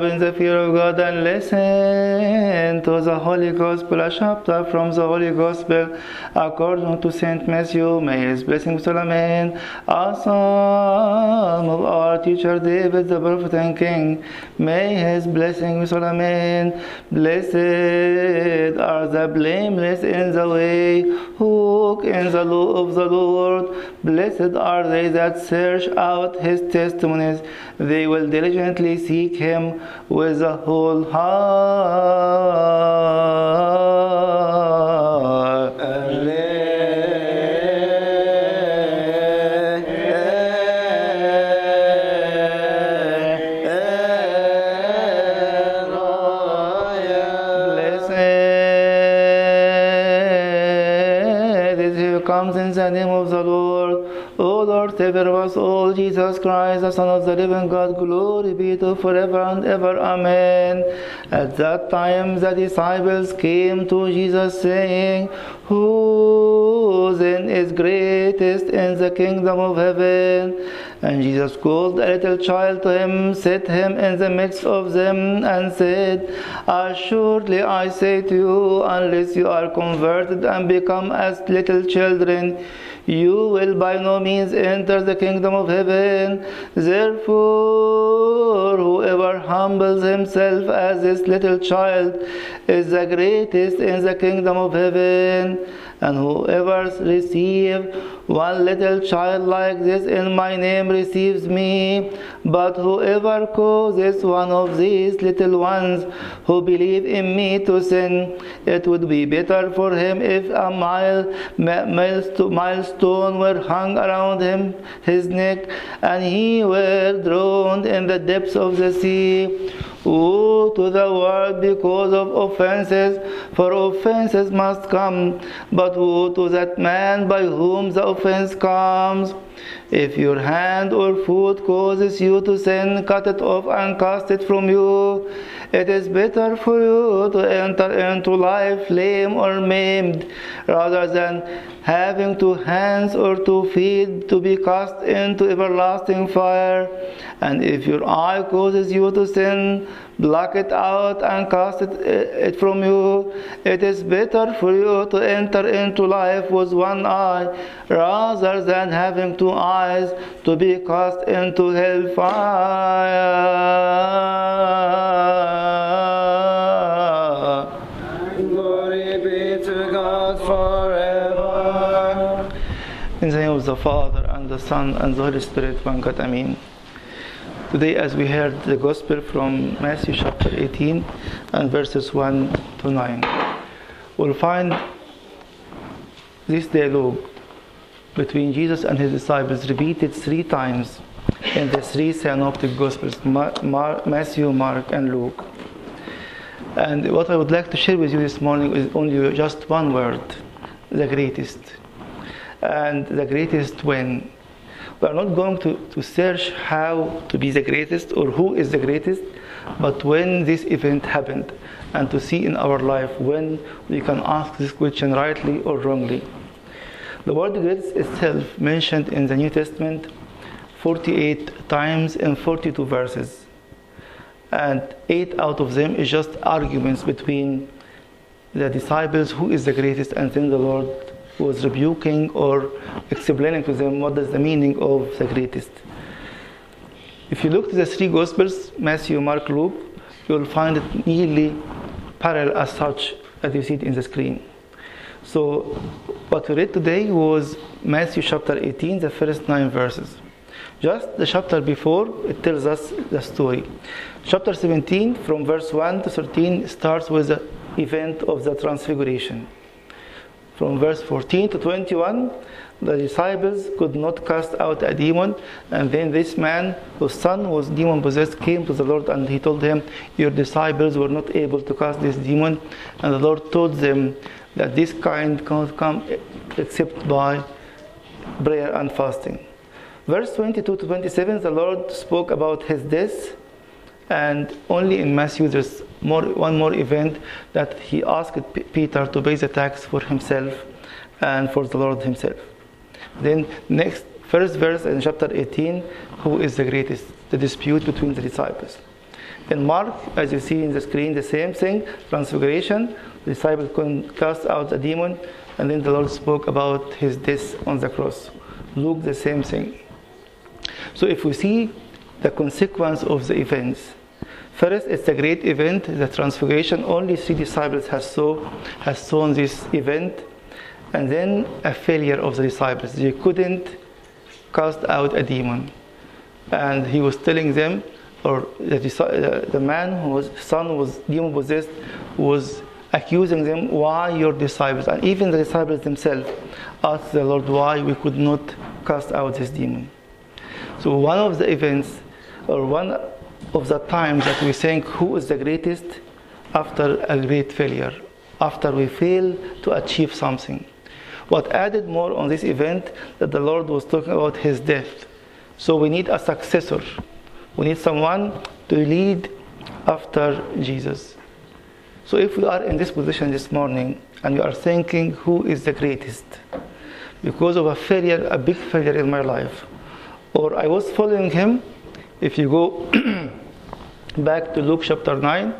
in the fear of God and listen to the Holy Gospel, a chapter from the Holy Gospel according to Saint Matthew. May his blessing be amen. A psalm of our teacher David, the prophet and king. May his blessing be amen. Blessed are the blameless in the way, who walk in the law of the Lord. Blessed are they that search out his testimonies. They will diligently seek him with a whole heart. All, Jesus Christ, the Son of the living God, glory be to forever and ever. Amen. At that time the disciples came to Jesus saying, Who then is greatest in the kingdom of heaven? And Jesus called a little child to him, set him in the midst of them, and said, Assuredly I say to you, unless you are converted and become as little children, you will by no means enter the kingdom of heaven. Therefore, whoever humbles himself as this little child is the greatest in the kingdom of heaven. And whoever receives one little child like this in my name receives me. But whoever causes one of these little ones who believe in me to sin, it would be better for him if a mile, milestone were hung around him, his neck, and he were drowned in the depths of the sea. Woe to the world because of offenses, for offenses must come, but woe to that man by whom the offense comes. If your hand or foot causes you to sin, cut it off and cast it from you. It is better for you to enter into life lame or maimed, rather than having two hands or two feet to be cast into everlasting fire. And if your eye causes you to sin, pluck it out and cast it, eh, it from you. It is better for you to enter into life with one eye, rather than having two eyes to be cast into hellfire. Glory be to God forever. In the name of the Father, and the Son, and the Holy Spirit, one God, Amen. Today, as we heard the Gospel from Matthew chapter 18 and verses 1 to 9, we'll find this dialogue between Jesus and his disciples repeated three times in the three synoptic Gospels Ma- Mar- Matthew, Mark, and Luke. And what I would like to share with you this morning is only just one word the greatest. And the greatest when. We are not going to, to search how to be the greatest or who is the greatest, but when this event happened, and to see in our life when we can ask this question rightly or wrongly. The word greatest itself mentioned in the New Testament 48 times in 42 verses. And eight out of them is just arguments between the disciples who is the greatest, and then the Lord was rebuking or explaining to them what is the meaning of the greatest. If you look to the three Gospels, Matthew, Mark, Luke, you will find it nearly parallel as such as you see it in the screen. So, what we read today was Matthew chapter 18, the first nine verses. Just the chapter before, it tells us the story. Chapter 17, from verse 1 to 13, starts with the event of the Transfiguration. From verse 14 to 21, the disciples could not cast out a demon, and then this man, whose son was demon possessed, came to the Lord and he told him, Your disciples were not able to cast this demon. And the Lord told them that this kind cannot come except by prayer and fasting. Verse 22 to 27, the Lord spoke about his death, and only in Matthew there's more, one more event that he asked P- Peter to pay the tax for himself and for the Lord himself. Then next first verse in chapter 18, who is the greatest? The dispute between the disciples. In Mark, as you see in the screen, the same thing, transfiguration, the disciples couldn't cast out a demon, and then the Lord spoke about his death on the cross. Luke, the same thing. So if we see the consequence of the events, first it's a great event, the transfiguration. Only three disciples have saw has seen this event, and then a failure of the disciples. They couldn't cast out a demon, and he was telling them, or the, the man whose son was demon possessed was accusing them, why your disciples, and even the disciples themselves asked the Lord why we could not cast out this demon. So one of the events, or one of the times that we think who is the greatest after a great failure, after we fail to achieve something. What added more on this event that the Lord was talking about his death. So we need a successor. We need someone to lead after Jesus. So if we are in this position this morning and we are thinking who is the greatest because of a failure, a big failure in my life, or I was following him, if you go back to Luke chapter 9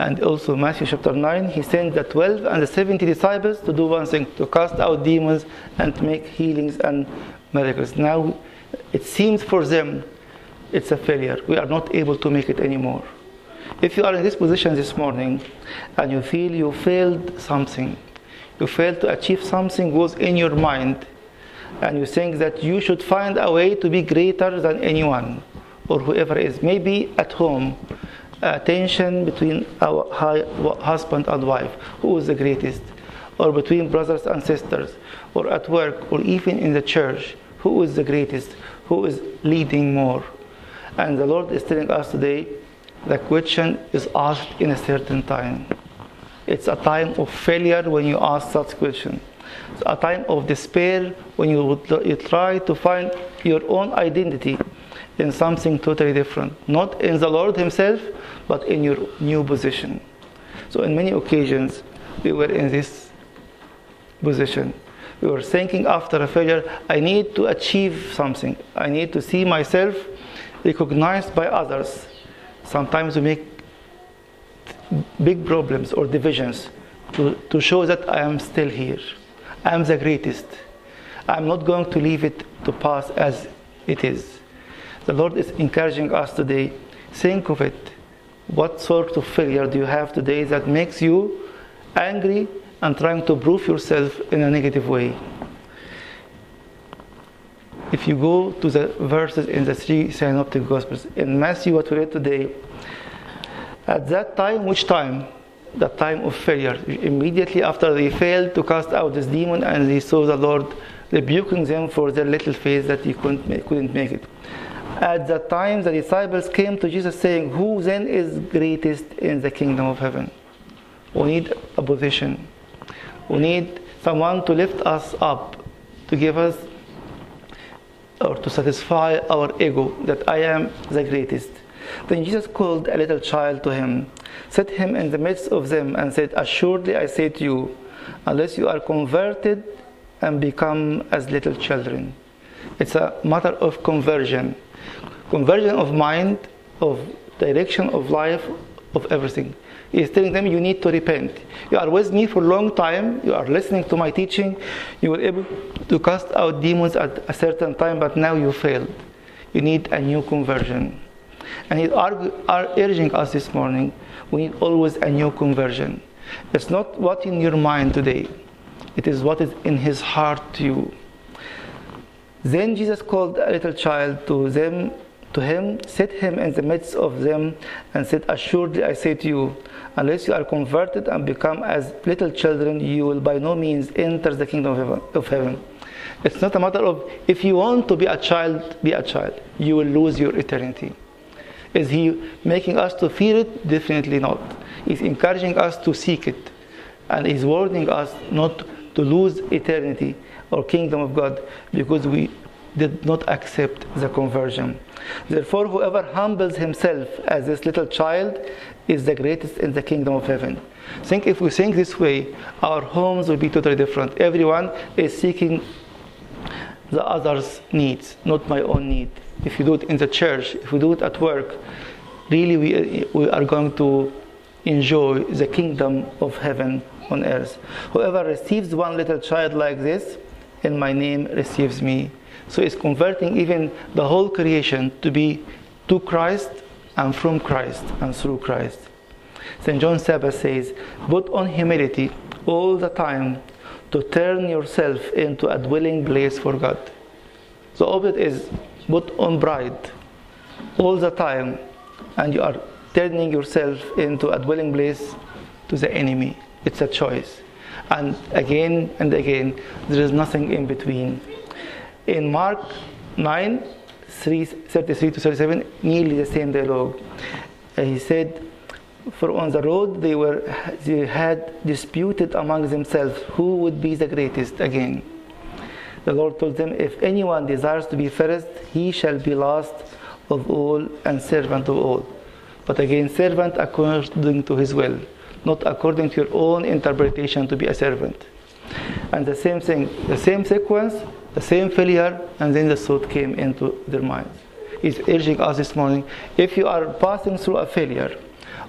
and also Matthew chapter 9, he sent the 12 and the 70 disciples to do one thing to cast out demons and to make healings and miracles. Now it seems for them it's a failure. We are not able to make it anymore. If you are in this position this morning and you feel you failed something, you failed to achieve something was in your mind, and you think that you should find a way to be greater than anyone or whoever is, maybe at home, a tension between our husband and wife, who is the greatest, or between brothers and sisters, or at work, or even in the church, who is the greatest, who is leading more. And the Lord is telling us today the question is asked in a certain time. It's a time of failure when you ask such question. It's a time of despair when you, you try to find your own identity in something totally different. Not in the Lord Himself, but in your new position. So, in many occasions, we were in this position. We were thinking after a failure, I need to achieve something. I need to see myself recognized by others sometimes we make big problems or divisions to, to show that I am still here. I am the greatest. I'm not going to leave it to pass as it is. The Lord is encouraging us today. Think of it. What sort of failure do you have today that makes you angry and trying to prove yourself in a negative way? if you go to the verses in the three synoptic gospels in matthew what we read today at that time which time the time of failure immediately after they failed to cast out this demon and they saw the lord rebuking them for their little faith that he couldn't make, couldn't make it at that time the disciples came to jesus saying who then is greatest in the kingdom of heaven we need a position we need someone to lift us up to give us or to satisfy our ego that I am the greatest. Then Jesus called a little child to him, set him in the midst of them, and said, Assuredly I say to you, unless you are converted and become as little children. It's a matter of conversion. Conversion of mind, of direction of life, of everything. He is telling them you need to repent. You are with me for a long time, you are listening to my teaching, you were able to cast out demons at a certain time, but now you failed. You need a new conversion. And he are urging us this morning, we need always a new conversion. It's not what in your mind today, it is what is in his heart to you. Then Jesus called a little child to them to him, set him in the midst of them, and said, Assuredly I say to you, unless you are converted and become as little children, you will by no means enter the kingdom of heaven. It's not a matter of if you want to be a child, be a child. You will lose your eternity. Is he making us to fear it? Definitely not. He's encouraging us to seek it. And he's warning us not to lose eternity or kingdom of God because we did not accept the conversion. Therefore, whoever humbles himself as this little child is the greatest in the kingdom of heaven. Think if we think this way, our homes will be totally different. Everyone is seeking the other's needs, not my own need. If you do it in the church, if we do it at work, really we, we are going to enjoy the kingdom of heaven on earth. Whoever receives one little child like this, in my name receives me. So it's converting even the whole creation to be to Christ and from Christ and through Christ. St. John Saba says, Put on humility all the time to turn yourself into a dwelling place for God. The opposite is put on pride all the time, and you are turning yourself into a dwelling place to the enemy. It's a choice. And again and again, there is nothing in between. In Mark 9, 3, 33 to 37, nearly the same dialogue. Uh, he said, For on the road they were they had disputed among themselves who would be the greatest again. The Lord told them, If anyone desires to be first, he shall be last of all and servant of all. But again, servant according to his will, not according to your own interpretation to be a servant. And the same thing, the same sequence, the same failure, and then the thought came into their minds. He's urging us this morning if you are passing through a failure,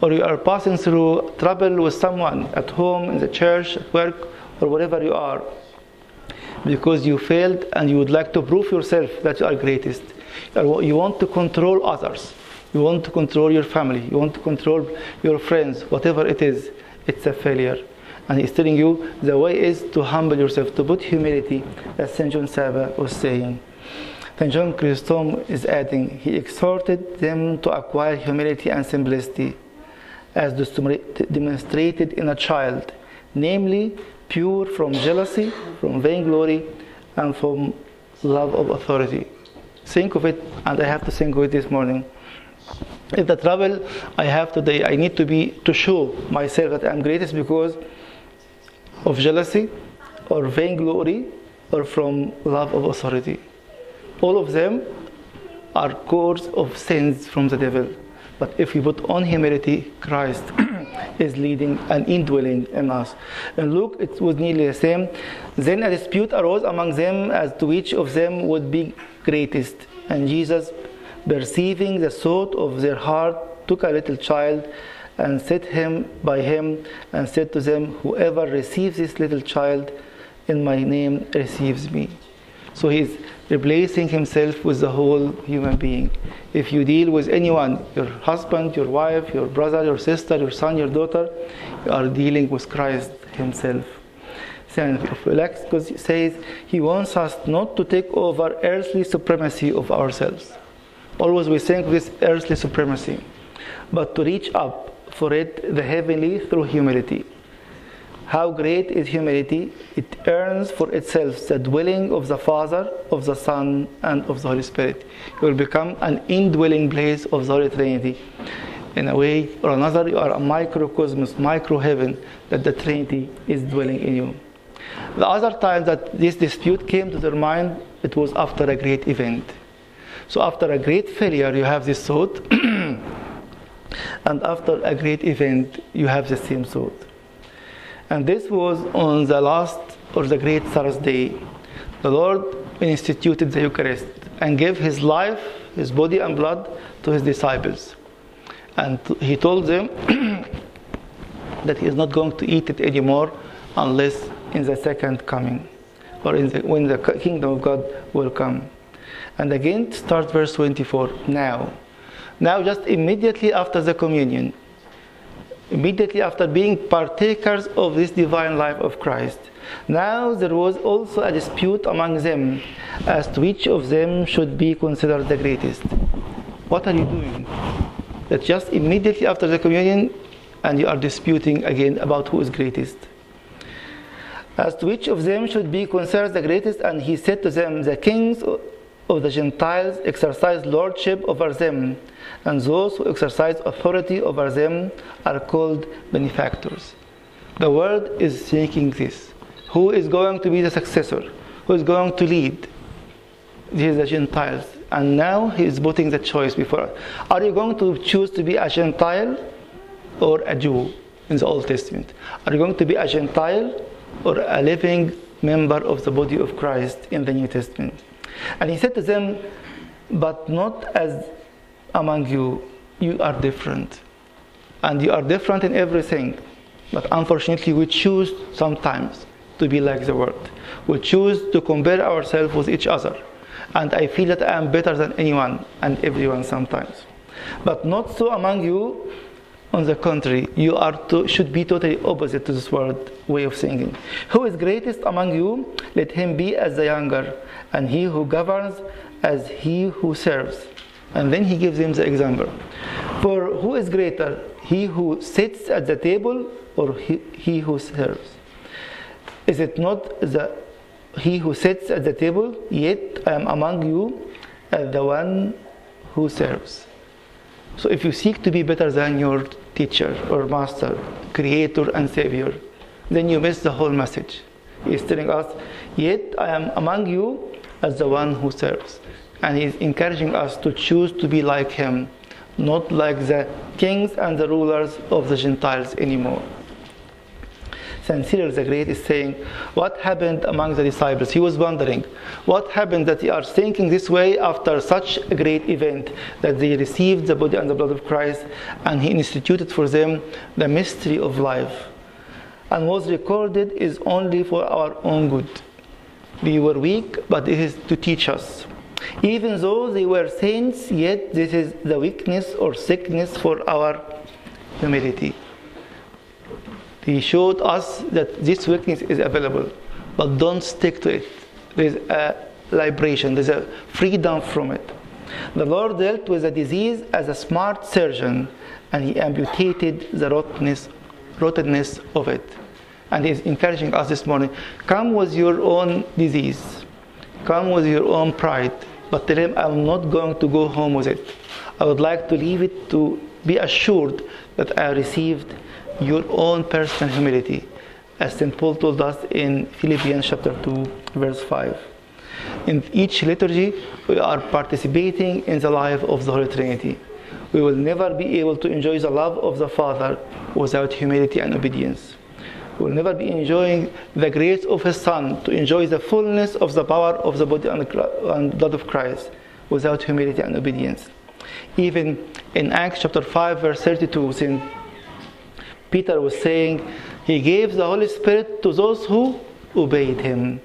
or you are passing through trouble with someone at home, in the church, at work, or wherever you are, because you failed and you would like to prove yourself that you are greatest. You want to control others. You want to control your family. You want to control your friends, whatever it is. It's a failure. And he's telling you the way is to humble yourself, to put humility, as St. John Saba was saying. St. John Chrysostom is adding, he exhorted them to acquire humility and simplicity as demonstrated in a child, namely pure from jealousy, from vainglory, and from love of authority. Think of it, and I have to think of it this morning. If the trouble I have today, I need to be to show myself that I'm greatest because of jealousy or vainglory or from love of authority. All of them are cause of sins from the devil. But if we put on humility, Christ is leading and indwelling in us. And look, it was nearly the same. Then a dispute arose among them as to which of them would be greatest. And Jesus, perceiving the thought of their heart, took a little child and set him by him and said to them, Whoever receives this little child in my name receives me. So he's replacing himself with the whole human being. If you deal with anyone, your husband, your wife, your brother, your sister, your son, your daughter, you are dealing with Christ himself. Saint Felix says he wants us not to take over earthly supremacy of ourselves. Always we think this earthly supremacy, but to reach up for it the heavenly through humility. How great is humility? It earns for itself the dwelling of the Father, of the Son, and of the Holy Spirit. It will become an indwelling place of the Holy Trinity. In a way or another, you are a microcosmos, micro heaven that the Trinity is dwelling in you. The other time that this dispute came to their mind, it was after a great event. So after a great failure, you have this thought, and after a great event, you have the same thought. And this was on the last or the great Thursday. The Lord instituted the Eucharist and gave his life, his body and blood to his disciples. And he told them that he is not going to eat it anymore unless in the second coming or in the, when the kingdom of God will come. And again, start verse 24. Now, now just immediately after the communion, immediately after being partakers of this divine life of Christ. Now there was also a dispute among them as to which of them should be considered the greatest. What are you doing? That just immediately after the communion, and you are disputing again about who is greatest. As to which of them should be considered the greatest, and he said to them, The kings of the Gentiles exercise lordship over them, and those who exercise authority over them are called benefactors. The world is seeking this. Who is going to be the successor? Who is going to lead? These are the Gentiles. And now he is putting the choice before us. Are you going to choose to be a Gentile or a Jew in the Old Testament? Are you going to be a Gentile or a living member of the body of Christ in the New Testament? And he said to them, But not as among you you are different. And you are different in everything. But unfortunately, we choose sometimes to be like the world. We choose to compare ourselves with each other. And I feel that I am better than anyone and everyone sometimes. But not so among you. On the contrary, you are to, should be totally opposite to this world way of thinking. Who is greatest among you? Let him be as the younger, and he who governs as he who serves. And then he gives him the example. For who is greater, he who sits at the table or he, he who serves? Is it not the he who sits at the table? Yet I am among you as the one who serves. So if you seek to be better than your teacher or master, creator and savior, then you miss the whole message. He is telling us, Yet I am among you as the one who serves. And he is encouraging us to choose to be like him, not like the kings and the rulers of the Gentiles anymore. St. Cyril the Great is saying, What happened among the disciples? He was wondering, What happened that they are thinking this way after such a great event that they received the body and the blood of Christ and He instituted for them the mystery of life? And was recorded is only for our own good. We were weak, but it is to teach us. Even though they were saints, yet this is the weakness or sickness for our humility. He showed us that this weakness is available, but don't stick to it. There's a liberation, there's a freedom from it. The Lord dealt with the disease as a smart surgeon, and He amputated the rottenness, rottenness of it. And He's encouraging us this morning come with your own disease, come with your own pride, but tell Him, I'm not going to go home with it. I would like to leave it to be assured that I received your own personal humility, as St. Paul told us in Philippians chapter 2, verse 5. In each liturgy, we are participating in the life of the Holy Trinity. We will never be able to enjoy the love of the Father without humility and obedience. We will never be enjoying the grace of His Son to enjoy the fullness of the power of the body and blood of Christ without humility and obedience. Even in Acts chapter 5, verse 32, St. Peter was saying, He gave the Holy Spirit to those who obeyed Him.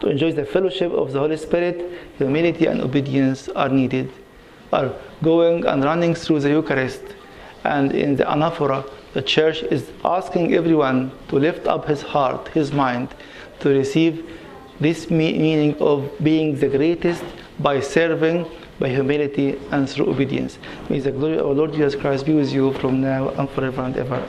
To enjoy the fellowship of the Holy Spirit, humility and obedience are needed. Are going and running through the Eucharist. And in the anaphora, the church is asking everyone to lift up his heart, his mind, to receive this meaning of being the greatest by serving, by humility, and through obedience. May the glory of our Lord Jesus Christ be with you from now and forever and ever.